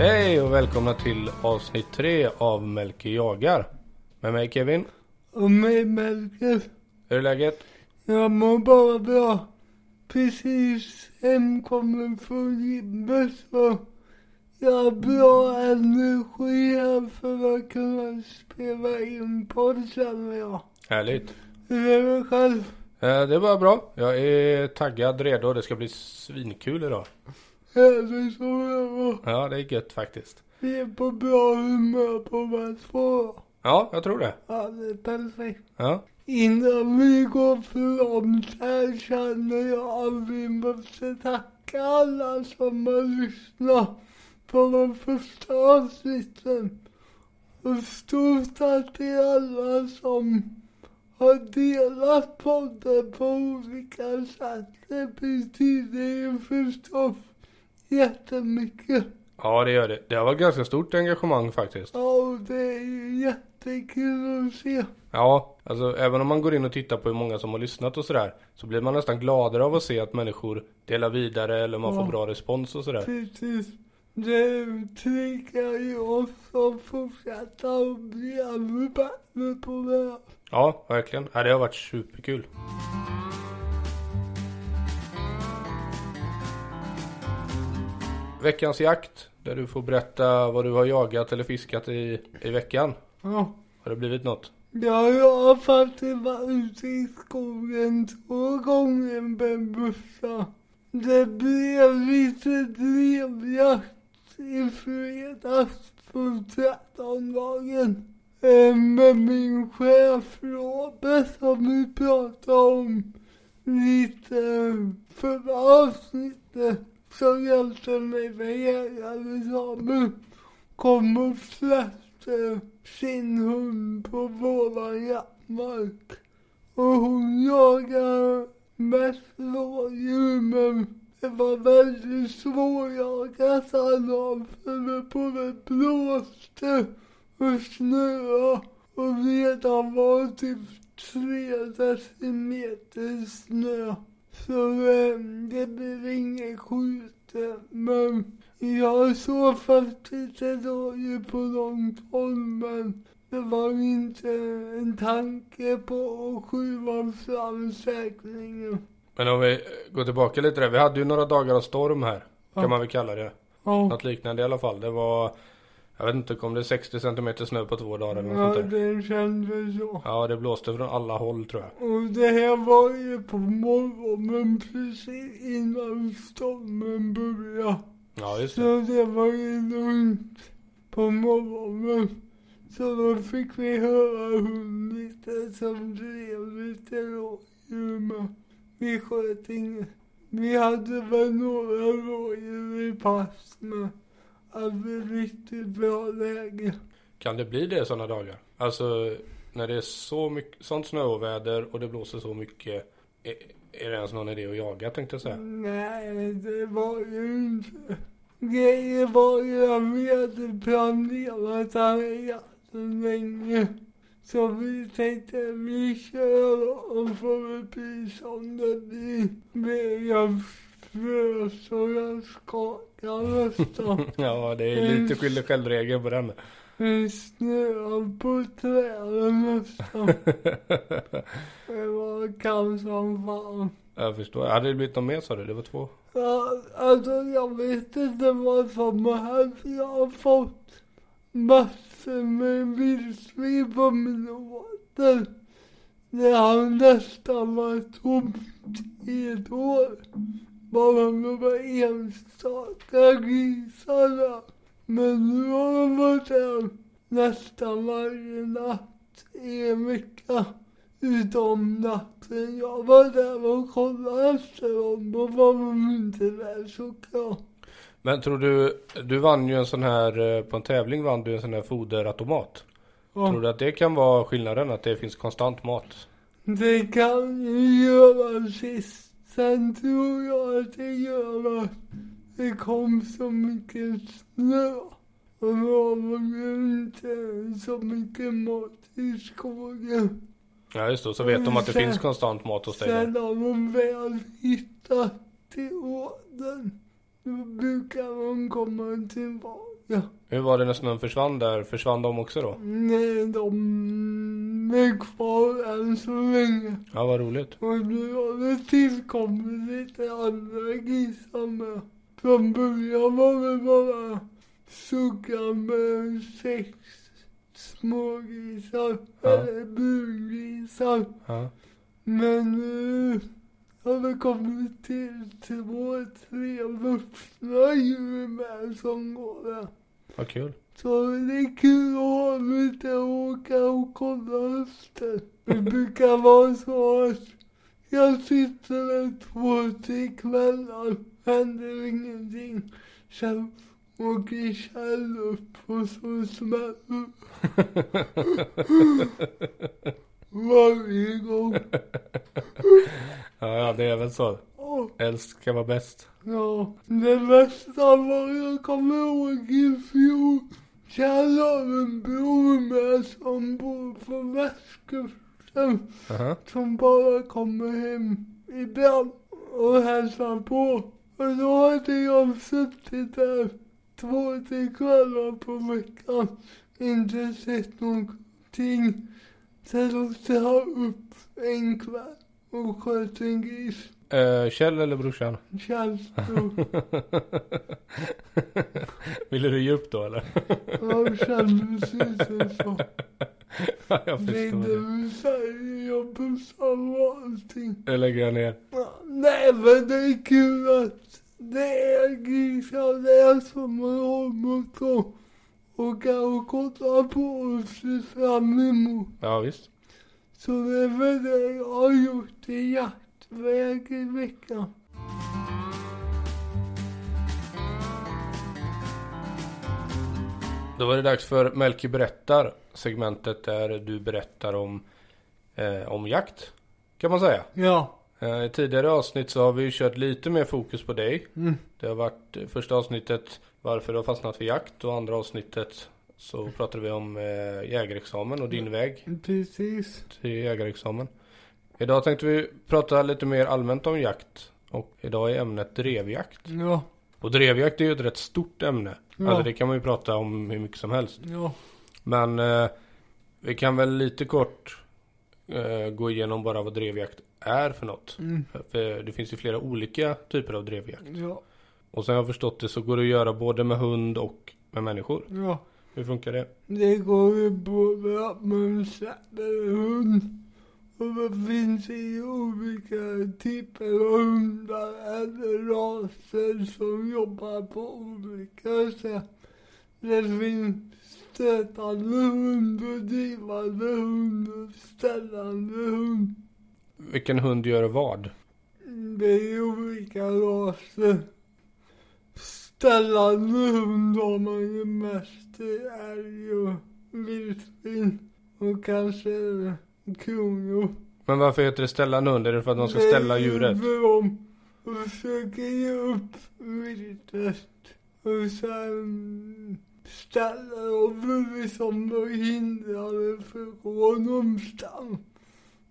Hej och välkomna till avsnitt tre av Melker jagar. Med mig Kevin. Och mig Melker. Hur är läget? Jag mår bara bra. Precis hemkommen från gymmet så jag har bra energi här för att kunna spela in podd känner jag. Härligt. Hur är det själv? Eh, Det var bra. Jag är taggad, redo. Det ska bli svinkul idag. Ja, det är gött faktiskt. Vi är på bra humör på båda två. Ja, jag tror det. Ja, det är perfekt. Ja. Innan vi går för långt här känner jag att vi måste tacka alla som har lyssnat på de första avsnitten. Och stort tack till alla som har delat podden på olika sätt. Det betyder ju förstås jättemycket. Ja, det gör det. Det har varit ganska stort engagemang faktiskt. Ja, det är ju jättekul att se. Ja, alltså även om man går in och tittar på hur många som har lyssnat och sådär. Så blir man nästan gladare av att se att människor delar vidare eller man Ja. får bra respons och sådär. Precis. Det triggar ju oss att fortsätta och bli ännu bättre på det här. Ja, verkligen. Ja, det har varit superkul. Veckans jakt. Där du får berätta vad du har jagat eller fiskat i, i veckan. Ja. Har det blivit något? Ja, jag har faktiskt varit ute i skogen två gånger med bussar. Det blev lite drevjakt i fredags på trettondagen. Eh, Med min chef Robert som vi pratade om lite förra avsnittet som hjälpte mig med jägarexamen. Kom och eh, släppte sin hund på våran jaktmark. Och hon jagade mest rådjur men det var väldigt svårjagat alla för det både blåste och snöade och redan var typ tre decimeter snö. Så eh, det blev inget skjute men jag såg faktiskt ett rådjur på långt håll men det var inte en tanke på att skjuta fram säkringen. Men om vi går tillbaka lite där. Vi hade ju några dagar av storm här. Ja. Kan man väl kalla det. Ja, Något liknande i alla fall. Det var, jag vet inte, kom det 60 centimeter snö på två dagar eller något ja sånt där? det kändes så. Ja, det blåste från alla håll tror jag. Och det här var ju på morgonen precis innan stormen började. Ja, just det. Så det var ju lugnt på morgonen. Så då fick vi höra hund lite som drev lite rådjur men vi sköt inget. Vi hade väl några rådjur i pass men hade riktigt bra läge. Kan det bli det sådana dagar? Alltså när det är så mycket, sånt snöoväder och det blåser så mycket. Är, är det ens någon idé att jaga tänkte jag säga. Nej, det var ju inte. Grejen var ju att vi hade planerat jakten länge. Så vi tänkte vi kör och får det bli som det blir. Men jag frös och jag skakade nästan. Ja, det är lite skyldig självregel på den. Det snöade på träden nästan. Det var kallt som fan. Jag förstår. Hade det blivit någon mer sa du? Det var två? Ja, alltså jag vet inte vad som har hänt. Jag har fått massor med vildsvin på mina åter. Det har nästan varit tomt i ett år. Bara några enstaka grisar där. Men nu har de varit där nästan varje natt i en vecka. Utom natten jag var där och kollade efter dem. Då var de inte där såklart. Men tror du, du vann ju en sån här, eh, på en tävling vann du en sån här foderautomat. Ja. Tror du att det kan vara skillnaden? Att det finns konstant mat? Det kan ju göra sist. Sen tror jag att det gör att det kom så mycket snö. Och då var det inte så mycket mat i skogen. Ja just det, så vet de att det Sen- finns konstant mat hos dig. Sen har de väl hittat till ådern. Då brukar de komma tillbaka Ja. Hur var det när snön försvann där? Försvann de också då? Nej, de är kvar än så länge. Ja, vad roligt. Och nu har det tillkommit lite andra grisar med. Från början var det bara suckar med sex smågrisar, Ja. eller burgrisar. Ja. Men nu har det kommit till två, tre vuxna djur med som går där. Vad kul. Så det är kul att ha lite att åka och kolla efter. Det brukar vara så att jag sitter där två, tre kvällar, händer ingenting. Sen åker Kjell upp och så smäller varje gång. Ja, det är väl så. Äldst ska vara bäst. Ja, det värsta var jag kommer ihåg i fjol. Kjell har en bror med som bor på västkusten. Aha. Som bara kommer hem ibland och hälsar på. Och då hade jag suttit där två, tre kvällar på veckan. Inte sett någonting. Sen åkte jag upp en kväll och sköt en gris. Eh, Kjell eller brorsan? Kjells bror. Ville du ge upp då eller? Jag kände precis så. Ja, jag Det förstår det det. säger, jag pussar och allting. Nu lägger jag ner. Nej men det är kul att det är grisar det är som man har mot åka och kolla på och se fram emot. Ja, visst. Så det är väl det jag har gjort i jaktväg i veckan. Då var det dags för Melker berättar. Segmentet där du berättar om, eh, om jakt. Kan man säga. Ja. Eh, I tidigare avsnitt så har vi ju kört lite mer fokus på dig. Mm. Det har varit eh, första avsnittet varför du har fastnat för jakt och andra avsnittet så pratade vi om eh, jägarexamen och din väg Precis. till jägarexamen. Idag tänkte vi prata lite mer allmänt om jakt och idag är ämnet drevjakt. Ja. Och drevjakt är ju ett rätt stort ämne. Ja. Alltså det kan man ju prata om hur mycket som helst. Ja. Men eh, vi kan väl lite kort eh, gå igenom bara vad drevjakt är för något. Mm. För det finns ju flera olika typer av drevjakt. Ja. Och sen jag har förstått det så går det att göra både med hund och med människor. Ja. Hur funkar det? Det går ju både att man släpper hund och det finns ju olika typer av hundar eller raser som jobbar på olika sätt. Det finns stötande hund och drivande hund och ställande hund. Vilken hund gör vad? Det är olika raser. Ställande hund har man ju mest i älg och vildsvin och kanske kronhjort. Men varför heter det ställande hund? Är det för att man ska ställa djuret? För de försöker ge upp viltet och sen ställer de för liksom då hindrar det för att gå någonstans.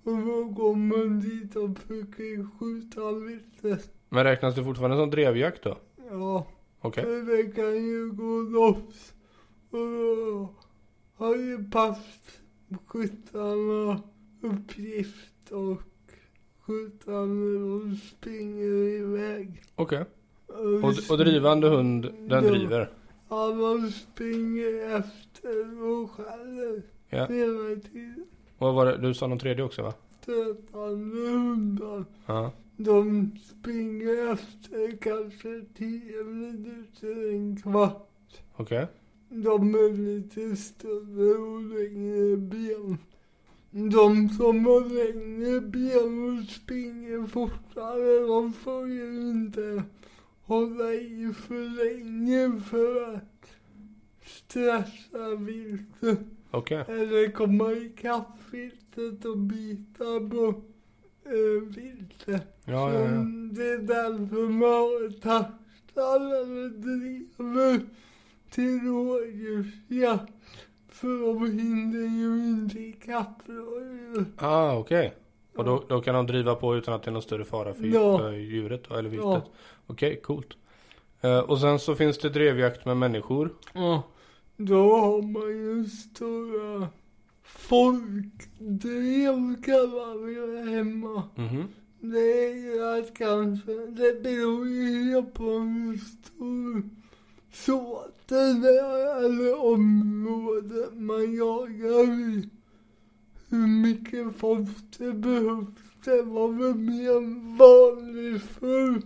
Och då går man dit och försöker skjuta viltet. Men räknas det fortfarande som drevjakt då? Ja, Okej. för det kan ju gå loss. Och då har ju passkyttarna uppgift och skjutarna de springer iväg. Okej. Och, och drivande hund, den Ja. driver? Ja, man springer efter och skäller Ja. hela tiden. Vad var det? Du sa någon tredje också va? Stötande hundar. Ja. De springer efter kanske tio minuter, en kvart. Okej. De är lite större och längre ben. De som har längre ben och springer fortare, de får ju inte hålla i för länge för att stressa viltet. Okej. Eller komma ikapp viltet och bita på äh, viltet. Ja, ja, ja. Det är därför man har taxar eller driver till rådjursjakt. För de hinner ju inte ikapp rådjur. Ah, okej. Och då, då kan de driva på utan att det är någon större fara för, Ja. för djuret då, eller viltet? Ja. Okej, coolt. Eh, och sen så finns det drevjakt med människor. Ja, då har man ju stora folkdrev kallar vi det hemma. Mhm. Det är ju att kanske, det beror ju på hur stor så det är området man jagar i. Hur mycket folk det behövs. Det var väl mer vanligt förr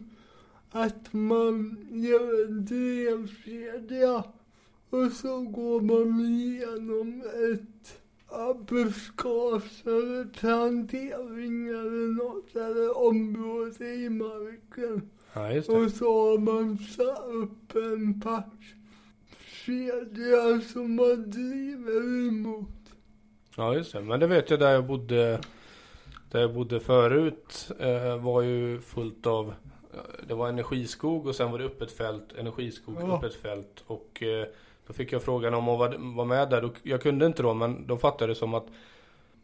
att man gör en drevkedja och så går man igenom ett buskage eller plantering eller något eller område i marken. Ja. Och så har man satt upp en kedja som man driver emot. Ja, just det. Men det vet jag där jag bodde. Där jag bodde förut eh, var ju fullt av eh, Det var energiskog och sen var det öppet fält, energiskog, Ja. öppet fält och eh, Då fick jag frågan om att vara, vara med där. Jag kunde inte då men de fattade det som att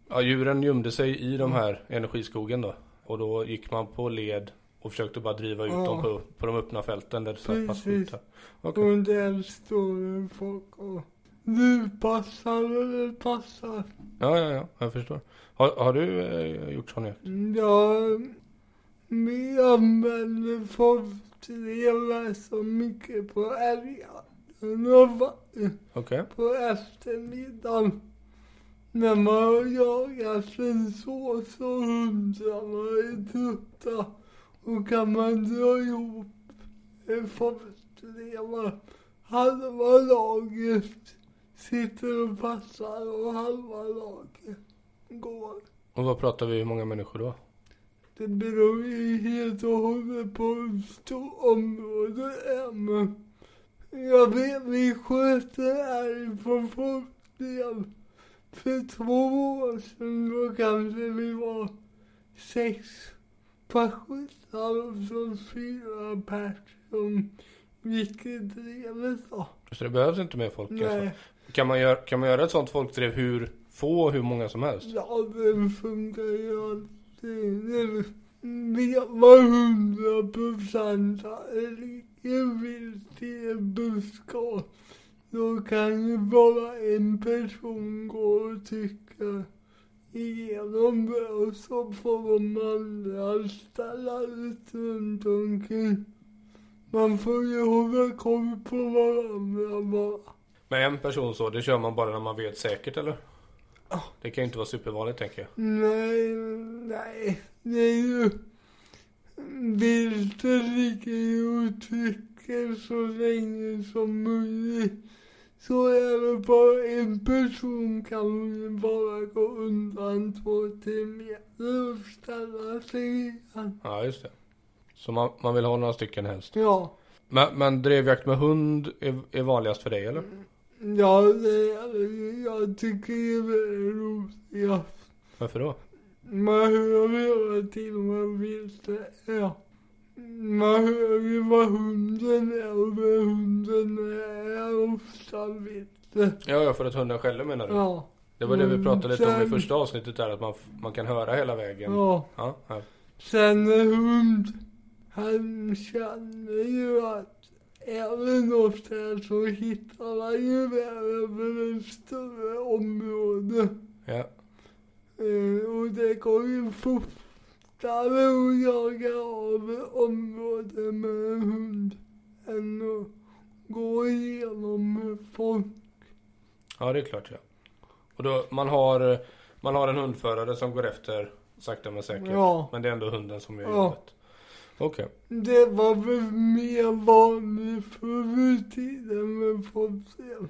ja, Djuren gömde sig i de här energiskogen då. Och då gick man på led och försökte bara driva ut Ja. dem på, på de öppna fälten där det satt passkyttar. Okej. Och där står folk och lurpassar eller passar. Ja, ja, ja, jag förstår. Har, har du eh, gjort sån jakt? Ja, vi använder folkdrevar så mycket på älgjakten och Okej. på eftermiddagen. När man en så så hundrarna är trötta och kan man dra ihop en folkdrevar. Halva laget sitter och passar och halva laget går. Och vad pratar vi, hur många människor då? Det beror ju helt och hållet på hur stort område det är men jag vet vi sköt en älg på folkdel för två år sedan då kanske vi var sex passkyttar och så fyra pers som gick i drevet då. Så det behövs inte mer folk alltså. Nej, Kan man, göra, kan man göra ett sånt folkdrev hur få och hur många som helst? ja det funkar ju alltid. Vet man hundra procent i en buskage. Då kan ju bara en person gå och tycka igenom och så får de andra ställa ut runt omkring. Man får ju hålla koll på varandra bara. Med en person så, det kör man bara när man vet säkert eller? Det kan ju inte vara supervanligt tänker jag. Nej, nej. Det är ju... Viltet ligger ju och trycker så länge som möjligt. Så är det bara en person kan bara gå undan två, meter och ställa sig igen. Ja, just det. Så man, man vill ha några stycken helst. Ja, Men, men drevjakt med hund är, är vanligast för dig eller? ja det är. Jag tycker det är roligast. Varför då? Man hör hela tiden vad viltet är. Man hör ju vad hunden är och vad hunden är ofta viltet. Ja, ja, för att hunden skäller menar du? Ja. Det var det vi pratade lite om i Sen- första avsnittet där, att man, man kan höra hela vägen. Ja. Ja, ja. Sen en hund, han känner ju att något här så hittar han ju över ett större område. ja. Eh, och det går ju fortare att jaga av ett område med en hund än att gå igenom med folk. Ja, det är klart ja. Och då, man har, man har en hundförare som går efter sakta men säkert. Ja. Men det är ändå hunden som gör Ja. jobbet. Okej. Det var väl mer vanligt förr i tiden med folkdel.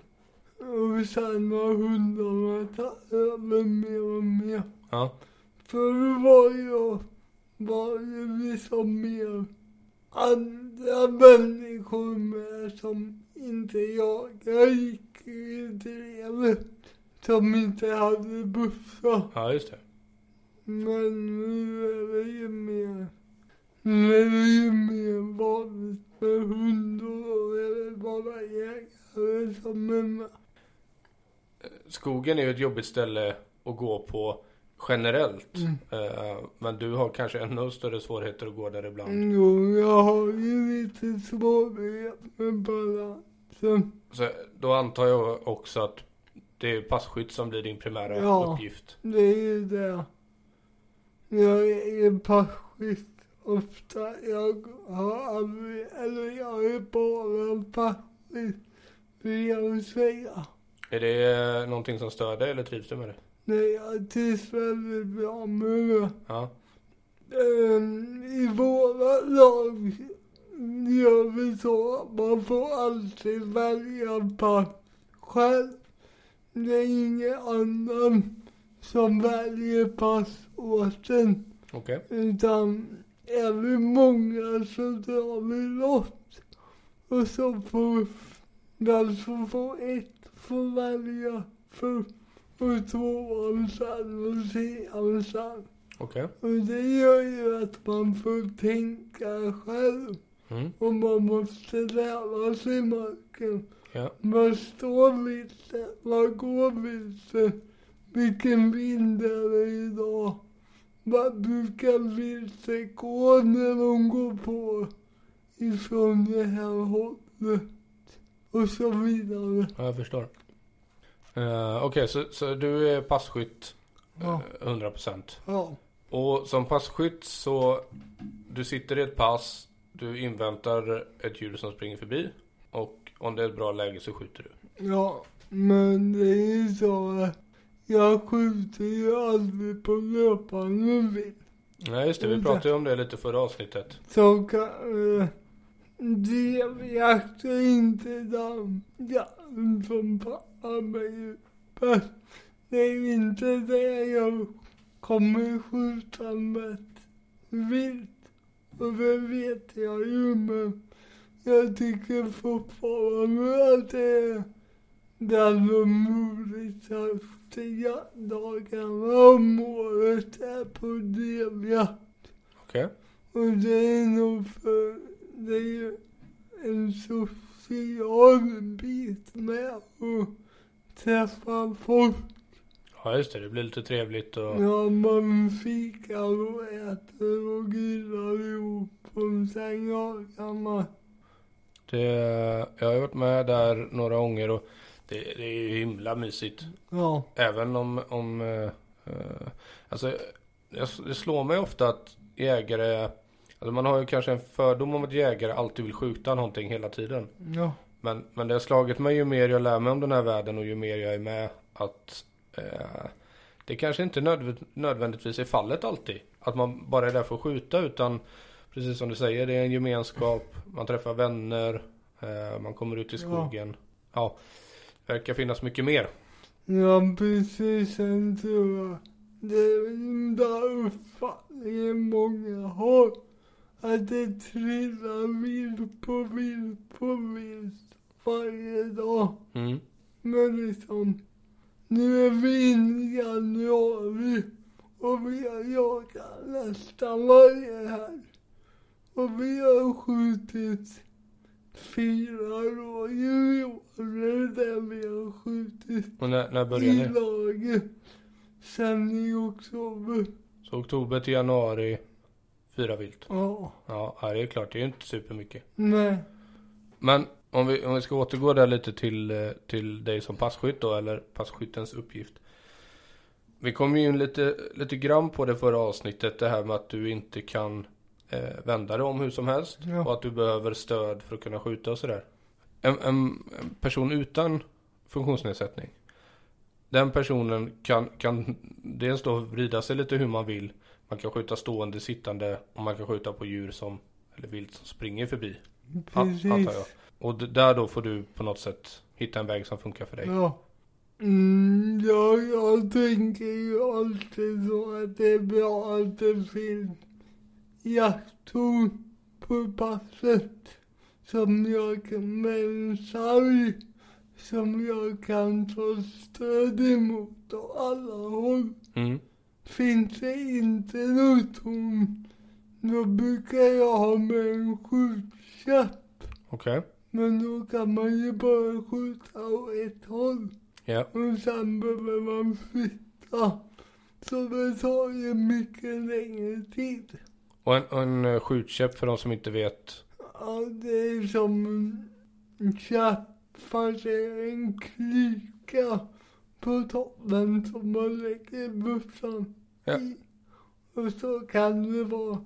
Och sen har hundarna tagit över mer och mer. Ja. Förr var jag, var ju liksom mer andra människor med som inte jagar gick i drevet. Som inte hade bussar. Ja, just det. Men nu är det ju mer, nu är det ju mer vanligt med hund och då är det bara jägare som är med. Skogen är ju ett jobbigt ställe att gå på generellt. Mm. Eh, men du har kanske ännu större svårigheter att gå där ibland. Jo, jag har ju lite svårighet med balansen. Så då antar jag också att det är passkytt som blir din primära Ja. uppgift. Det är ju det. Jag är passkytt ofta. Jag har aldrig, eller jag är bara passkytt, vill jag säga. Är det eh, någonting som stör dig eller trivs du med det? Nej, jag trivs väldigt bra med det. Ja. Ehm, I våra lag gör vi så att man får alltid välja pass själv. Det är ingen annan som väljer pass åt en. Okej. Utan är vi många så drar vi lott. Och så får den som får ett får välja först och tvåan sen och trean sen. Okej. Och det gör ju att man får tänka själv. Mm. Och man måste lära sig marken. Ja. Var står viltet? Var går viltet? Vilken vind är det idag? Vad brukar viltet gå när de går på ifrån det här hållet? Och så vidare. Ja, jag förstår. Uh, Okej, så, så du är passkytt Ja. eh, 100%. Ja. Och som passkytt så du sitter i ett pass, du inväntar ett djur som springer förbi och om det är ett bra läge så skjuter du. Ja, men det är ju så jag skjuter ju aldrig på löpande vilt. Nej just det, vi pratade ju om det lite förra avsnittet. Så kan, äh, drevjakt är inte den jakten bäst. Det är inte det jag kommer skjuta mest vilt. Och det vet jag ju men jag tycker fortfarande att det är bland de roligaste jaktdagarna om året är på drevjakt. Okej. Och det är nog för det är ju en social bit med att träffa folk. Ja just det, det blir lite trevligt och Ja, man fikar och äter och grillar ihop och sen jagar man. det, jag har varit med där några gånger och det, det är ju himla mysigt. Ja, Även om, om eh, eh, alltså det slår mig ofta att jägare, alltså man har ju kanske en fördom om att jägare alltid vill skjuta någonting hela tiden. ja, Men, men det har slagit mig ju mer jag lär mig om den här världen och ju mer jag är med att eh, det kanske inte nödv- nödvändigtvis är fallet alltid. Att man bara är där för att skjuta utan precis som du säger, det är en gemenskap, man träffar vänner, eh, man kommer ut i Ja. skogen. Ja, det verkar finnas mycket mer. ja precis. Sen tror jag det är den där uppfattningen många har. Att det trillar vilt på vilt på vilt varje dag. Mm. Men liksom, nu är vi inne i januari och vi har jagat nästan varje helg. Och vi har skjutit fyra rådjur i år. Det vi har skjutit Och när, när börjar i ni? laget. Sen i oktober. Så oktober till januari, fyra vilt. Ja, Ja, det är klart, det är ju inte supermycket. nej. Men om vi, om vi ska återgå där lite till, eh, till dig som passkytt då, eller passkyttens uppgift. Vi kom ju in lite, lite grann på det förra avsnittet, det här med att du inte kan eh, vända dig om hur som helst. Ja. Och att du behöver stöd för att kunna skjuta och sådär. En, en, en person utan funktionsnedsättning. Den personen kan, kan dels då vrida sig lite hur man vill. Man kan skjuta stående, sittande och man kan skjuta på djur som, eller vilt som springer förbi. Precis. Antar jag. Och där då får du på något sätt hitta en väg som funkar för dig. Ja. Mm, ja, jag tänker ju alltid så att det är bra att det finns jakttorn på passet som jag kan mänsa i, som jag kan ta stöd emot åt alla håll. Mm. Finns det inte något torn, då brukar jag ha med en skjutkäpp. Okej. Men då kan man ju bara skjuta åt ett håll. Ja. Och sen behöver man flytta Så det tar ju mycket längre tid. Och en, och en eh, skjutkäpp för de som inte vet. Ja, det är som en käppar sig en klyka på toppen som man lägger bössan Ja. Och så kan det vara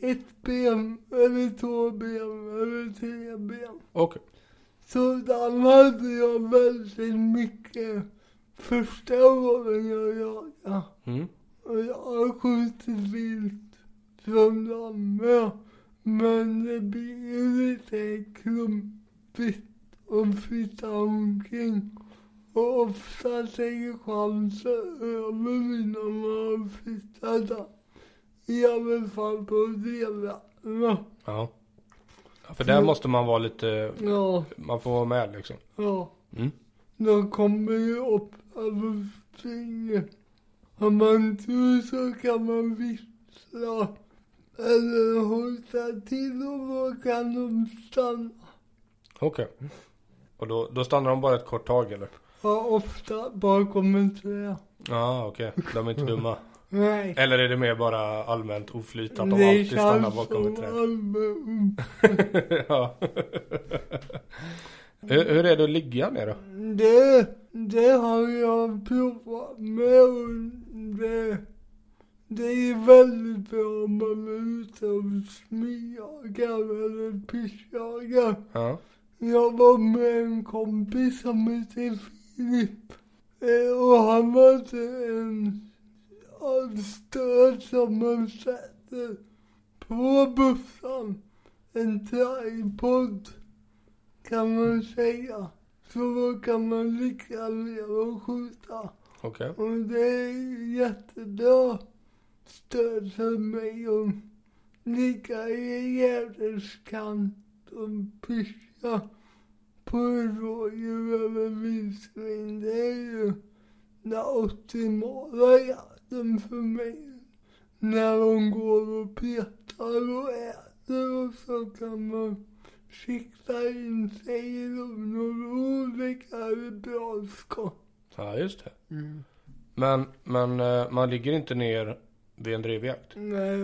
ett ben, eller två ben, eller tre ben. Okej. Så där hade jag väldigt mycket första åren jag jagade. Mm. Och jag har skjutit vilt från dem med. Men det blir lite klumpigt att flytta omkring. Och oftast är chansen över innan man har flyttat. I alla fall på delarna. Ja. ja. För där måste man vara lite, Ja, man får vara med liksom. ja. Mm. De kommer ju upp över springer. Om man tur så kan man vissla. Eller hojta till och då kan de stanna. Okej. Och då, då stannar de bara ett kort tag eller? Ja, ofta bakom en trä. Ja okej. De är inte dumma. Nej. Eller är det mer bara allmänt oflyt att de alltid stannar bakom ett träd? ja. hur, hur är det att ligga ner då? Det, det har jag provat med det, det är väldigt bra om man är ute och smyger eller pissjagar. Ja. Jag var med en kompis som hette Eh, Och han hade en av stöd som man sätter på bussen. En tripod kan man säga. Så då kan man ner och skjuta. Okej. Och det är jättebra stöd för mig att ligga i gärderskant och pyssla på rådjur över vildsvin. Det är ju den optimala jakten för mig. När de går och petar och äter och så kan man sikta in sig i och och lägga ett bra skott. Ja just det. Men, men eh, man ligger inte ner vid en drevjakt? Nej,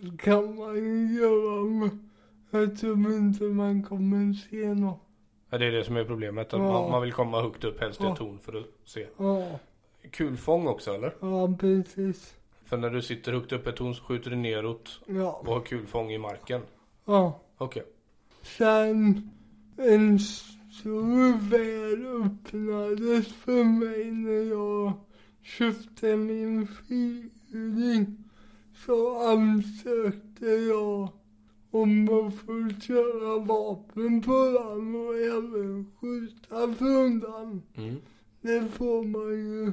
det kan man ju göra men jag tror inte man kommer se något. Ja, det är det som är problemet. Att Ja. man, man vill komma högt upp, helst i ett torn för att se. Ja, Kulfång också eller? ja precis. För när du sitter högt upp i ett torn så skjuter du neråt Ja, och har kulfång i marken. ja. Okej. Sen en stor värld öppnades för mig när jag köpte min fyrhjuling. Så ansökte jag om att få köra vapen på den och även skjuta från den. Mm. Det får man ju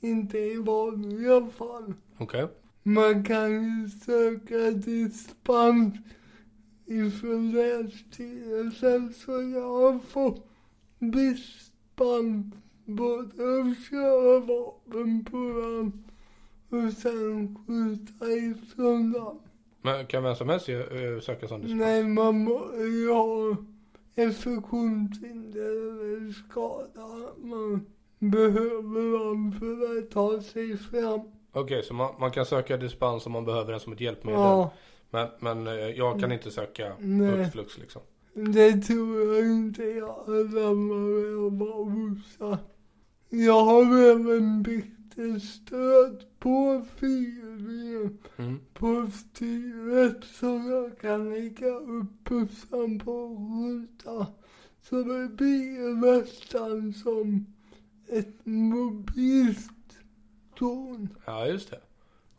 inte i vanliga fall. Okej. Man kan ju söka dispens ifrån Länsstyrelsen så jag har fått dispens både att köra vapen på den och sen skjuta ifrån den. Men kan vem som helst eh, söka sån dispens? Nej, man må ju ha ett funktionshinder skada. Man behöver den för att ta sig fram. Okej, så man, man kan söka dispens om man behöver den som ett hjälpmedel. Ja, Men, men eh, jag kan inte söka Nej. högt flux liksom. det tror jag inte jag med att vara bosatt. Jag har även byggt ett stöd på fyrhjulingen Mm. på styret så jag kan lägga upp bussen på skjuta. Så det blir nästan som ett mobilt torn. Ja, just det.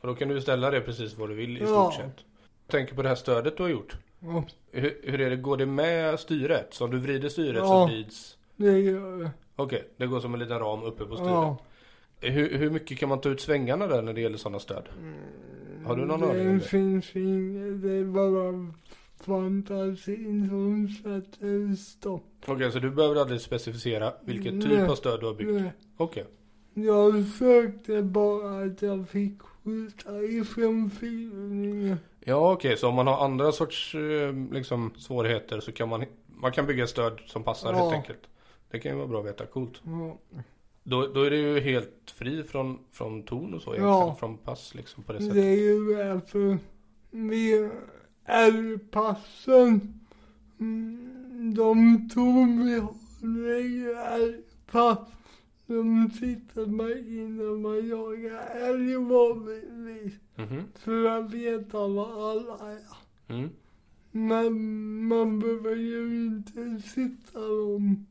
Och då kan du ställa det precis vad du vill i Ja. stort sett. Jag tänker på det här stödet du har gjort. Ja, Hur, hur är det, går det med styret? Så om du vrider styret Ja. så vrids... det gör det. Okej, det går som en liten ram uppe på styret. Ja. Hur, hur mycket kan man ta ut svängarna där när det gäller sådana stöd? Har du någon aning om Det det? finns inget, det är bara fantasin som sätter stopp. Okej, så du behöver aldrig specificera vilket typ Nej. av stöd du har byggt? Okej. Jag sökte bara att jag fick skjuta ifrån fyrhjulingen. Ja, okej, så om man har andra sorts eh, liksom, svårigheter så kan man, man kan bygga stöd som passar Ja. helt enkelt. Det kan ju vara bra att veta, coolt. Ja. Då, då är det ju helt fri från, från ton och så egentligen. Ja. Från pass liksom på det Det sättet. är ju därför vi R-passen, de tog vi håller R-pass. De sitter man innan man jagar älg vanligtvis. Mhm. För att veta vad alla är. Mm. Men man behöver ju inte sitta dem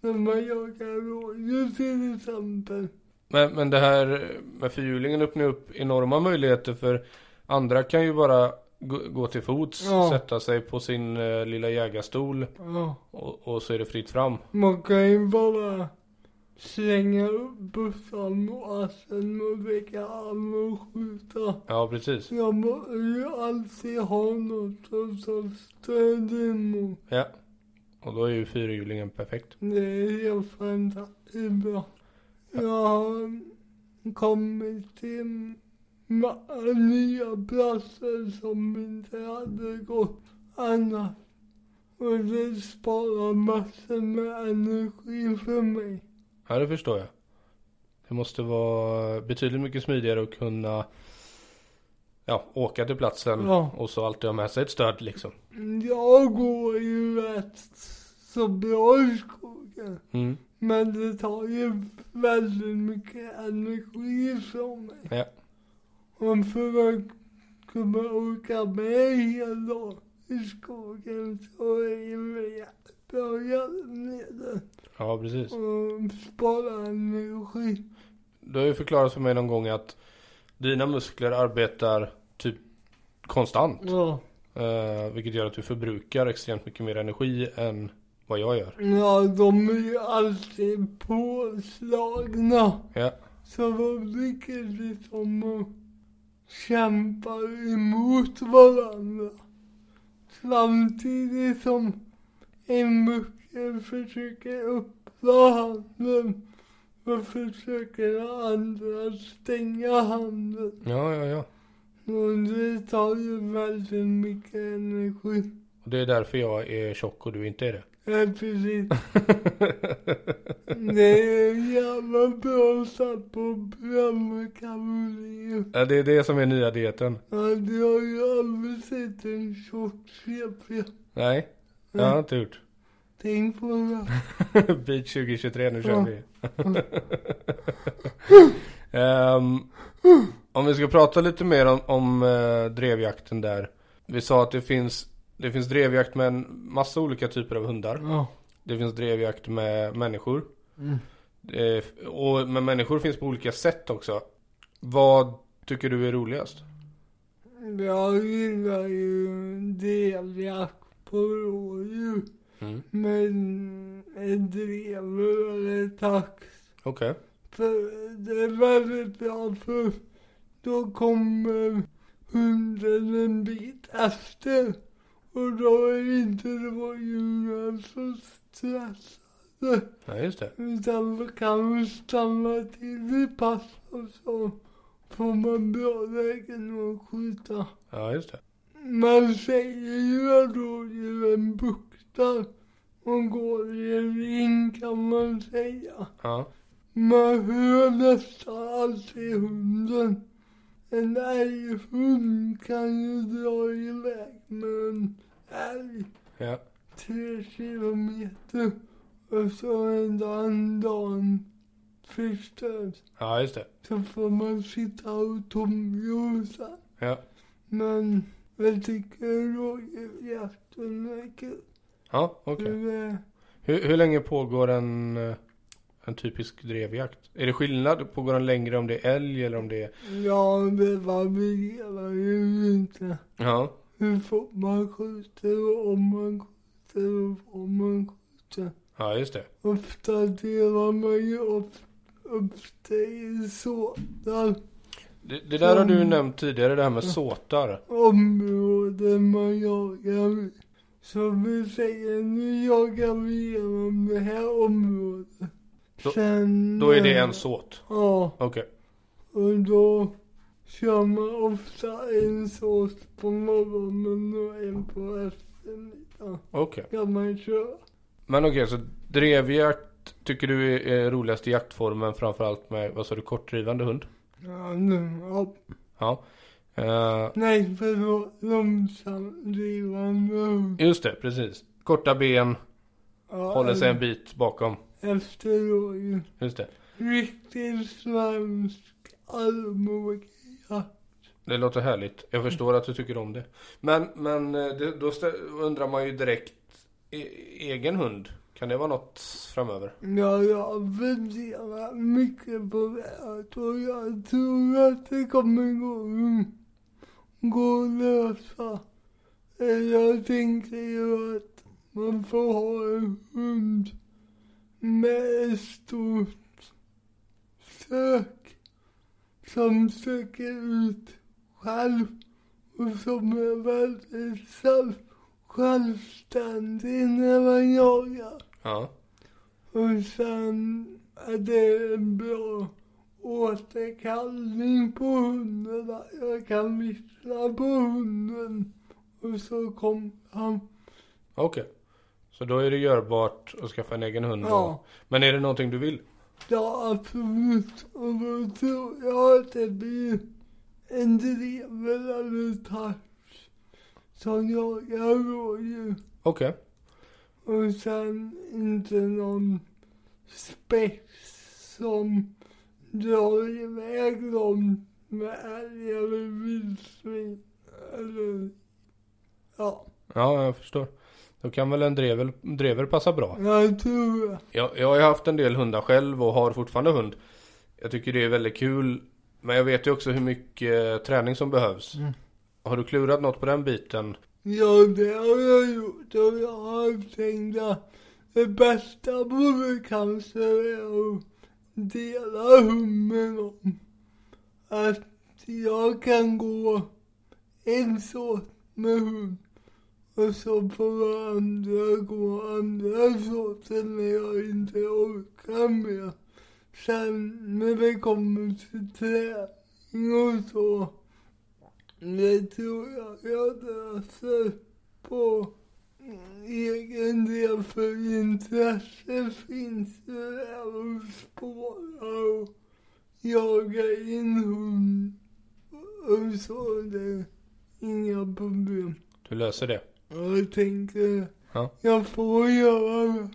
när man jagar rådjur till exempel. Men, men det här med fyrhjulingen öppnar upp enorma möjligheter för andra kan ju bara gå, till fots, Ja. sätta sig på sin eh, lilla jägarstol Ja. och, och så är det fritt fram. Man kan ju bara slänga upp bussen och assen och väcka arm och skjuta. Ja, precis. Jag måste ju alltid ha något att ta stöd emot. Ja. Och då är ju fyrhjulingen perfekt. Det är helt fantastiskt bra. Jag har kommit till nya platser som inte hade gått annars. Och det sparar massor med energi för mig. Ja, det förstår jag. Det måste vara betydligt mycket smidigare att kunna ja, åka till platsen Ja. och så alltid ha med sig ett stöd liksom. Jag går ju rätt så bra i skogen. Mm. Men det tar ju väldigt mycket energi från mig. Ja. Och för att kunna åka med hela dagen i skogen så är det jättebra hjälpmedel. ja, precis. Och spara energi. Du har ju förklarat för mig någon gång att dina muskler arbetar typ konstant. Ja. Eh, vilket gör att du förbrukar extremt mycket mer energi än vad jag gör. Ja, de är ju alltid påslagna. Ja, Så de ligger liksom och kämpar emot varandra. Samtidigt som en muskel försöker öppna handen och försöker andra stänga handen. ja, ja. ja. Och det tar ju väldigt mycket energi. Och det är därför jag är tjock och du inte är det. Ja, precis. Det är en jävla bra sätt på att bränna kalorier. Ja, det är det som är nya dieten. Ja, du har ju aldrig sett en tjock CP. Nej, det har jag inte gjort. Tänk på det. Beat 2023, nu kör vi. Ehm, om vi ska prata lite mer om, om eh, drevjakten där. Vi sa att det finns, det finns drevjakt med en massa olika typer av hundar. Ja. Det finns drevjakt med människor. Mm. Eh, och med människor finns på olika sätt också. Vad tycker du är roligast? Jag gillar ju drevjakt på rådjur. Mm. Men en drever eller tax. Okej. För det är väldigt bra för då kommer hunden en bit efter. Och då är inte rådjuren så stressade. Ja, just det. Utan då kan vi stanna till i pass och så får man bra lägen att skjuta. Ja, just det. Man säger ju att rådjuren buktar och går i en ring kan man säga. Ja. Man hör nästan alltid hunden. En älghund kan ju dra iväg med en älg Ja. tre kilometer och så är den dagen förstörd. Ja, just det. Så får man sitta och tomjosa. Ja. Men jag tycker rådjursjakten är kul. Ja, okej. Det- Hur, hur länge pågår en, eh, en typisk drevjakt? Är det skillnad? Pågår den längre om det är älg eller om det är... Ja, det varierar ju inte. Ja. hur fort man skjuter om man skjuter och var man skjuter. Ja, just det. Ofta delar man ju upp, upp det i sådana Det, det där har du nämnt tidigare, det här med såtar. områden man jagar i. Så vi säger nu jagar vi igenom det här området. Då- Då är det en såt. Ja, Okej. och då kör man ofta en sås på morgonen och en på eftermiddagen. Okej. Kan man köra. Men okej, så drevjakt tycker du är, är roligaste jaktformen framförallt med, vad sa du, kortdrivande hund? Ja, nu, ja. Ja. Eh, Nej, förlåt. Långsamdrivande hund. just det, precis. Korta ben, Ja, håller sig en bit bakom. Efter rådjur. Just det. Riktigt svensk allmogejakt. Det låter härligt. Jag förstår att du tycker om det. Men, men eh, det, då undrar man ju direkt, e, egen hund, kan det vara något framöver? Ja, jag har funderat mycket på det och jag tror att det kommer gå, gå att lösa. Jag tänker ju att man får ha en hund med ett stort sök som söker ut själv och som är väldigt själv- självständig när man jagar. Ja. Och sen är det en bra återkallning på hunden. Jag kan vissla på hunden och så kommer han. Okej. Så då är det görbart att skaffa en egen hund? Ja. och- Men är det någonting du vill? Ja, absolut. Då tror jag att det blir en drever eller tax som jagar rådjur. Okej. Och sen inte någon spex som drar iväg långt med älg eller vildsvin. Eller, ja, Ja, jag förstår. Då kan väl en drever, drever passa bra? jag tror. Jag, jag har ju haft en del hundar själv och har fortfarande hund. Jag tycker det är väldigt kul. Men jag vet ju också hur mycket träning som behövs. Mm. Har du klurat något på den biten? Ja, det har jag gjort och jag har tänkt att det bästa vore kanske att dela hund med någon. Att jag kan gå en sort med hund och så får andra gå andra sorter när jag inte orkar mer. Sen när det kommer till träning och så det tror jag jag löser på egen del för intresse finns ju där att spåra och jaga in hund och så. Det är inga problem. Du löser det? Jag tänker Ja. jag får göra det.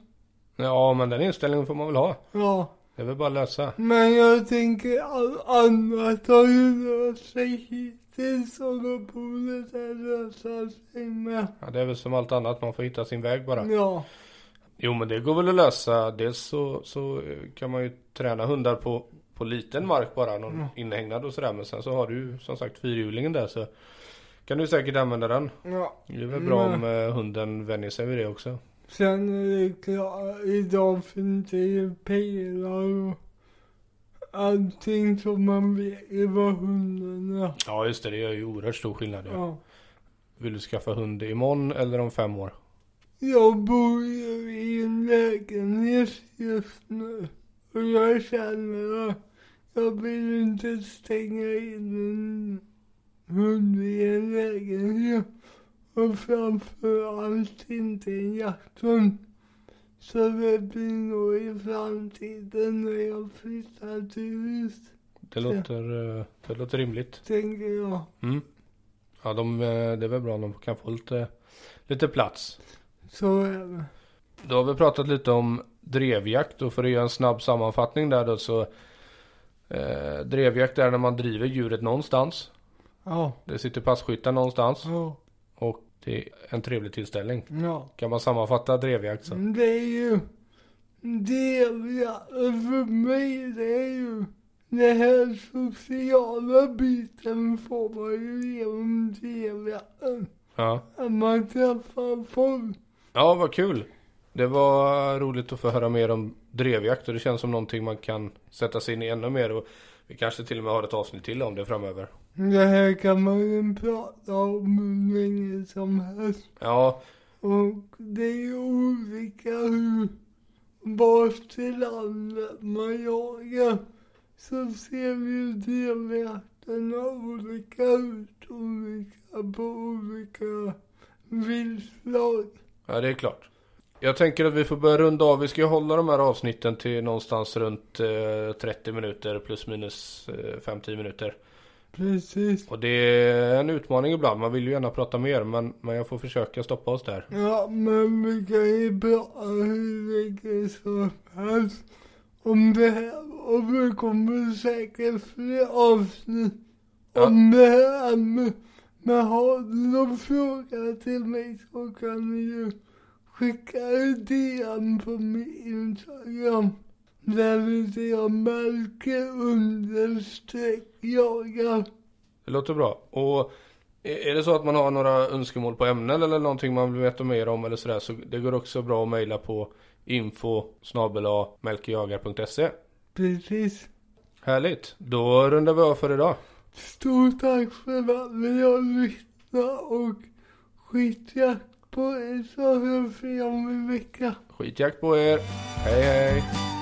Ja, men den inställningen får man väl ha. Ja, Det är väl bara att lösa. men jag tänker all annat har ju löst sig hittills och då borde det lösa sig med. Ja, det är väl som allt annat, man får hitta sin väg bara. Ja. Jo, men det går väl att lösa. Dels så, så kan man ju träna hundar på, på liten mark bara, någon Mm. inhägnad och sådär. Men sen så har du ju som sagt fyrhjulingen där så kan du säkert använda den. Ja. Det är väl bra Mm. om eh, hunden vänjer sig vid det också. Sen är det klart, idag finns det ju pilar och allting som man vet vad hunden är. Ja, just det. Det gör ju oerhört stor skillnad. Ja. Ja. Vill du skaffa hund imorgon eller om fem år? Jag bor ju i en lägenhet just nu och jag känner att jag vill inte stänga in en hund i en lägenhet och framförallt inte en jakthund. Så det blir nog i framtiden när jag flyttar till hus, Det låter, eh, det låter rimligt. tänker jag. Mm. Ja, de, eh, det är väl bra om de kan få lite, lite plats. Så är det. Då har vi pratat lite om drevjakt och för att göra en snabb sammanfattning där då så eh, Drevjakt är när man driver djuret någonstans. Ja, Det sitter passkyttar någonstans ja, och det är en trevlig tillställning. ja. Kan man sammanfatta drevjakt så? Det är ju det jag, för mig det är ju den här sociala biten får man ju genom drevjakten. Ja. Att man träffar folk. ja, vad kul. Det var roligt att få höra mer om drevjakt och det känns som någonting man kan sätta sig in i ännu mer och vi kanske till och med har ett avsnitt till om det framöver. Det här kan man ju prata om hur länge som helst. Ja, Och det är ju olika hur, vart till landet man jagar. Så ser vi ju drevjakterna olika ut, olika på olika viltslag. ja det är klart. Jag tänker att vi får börja runda av. Vi ska ju hålla de här avsnitten till någonstans runt eh, 30 minuter plus minus eh, 5-10 minuter. Precis. Och det är en utmaning ibland. Man vill ju gärna prata mer men, men jag får försöka stoppa oss där. Ja, men vi kan ju prata hur mycket som helst om det här. Och vi kommer säkert fler avsnitt Ja. om det här ämnet. Men har du någon fråga till mig så kan du ju skicka en DM på min Instagram. Jag Melker understreck jagar. Det låter bra. Och är är det så att man har några önskemål på ämnen eller någonting man vill veta mer om eller sådär så det går också bra att mejla på info melkejagar.se Precis. Härligt. Då rundar vi av för idag. Stort tack för att ni har lyssnat och skitjakt på er så hörs vi om en vecka. Skitjakt på er. Hej hej.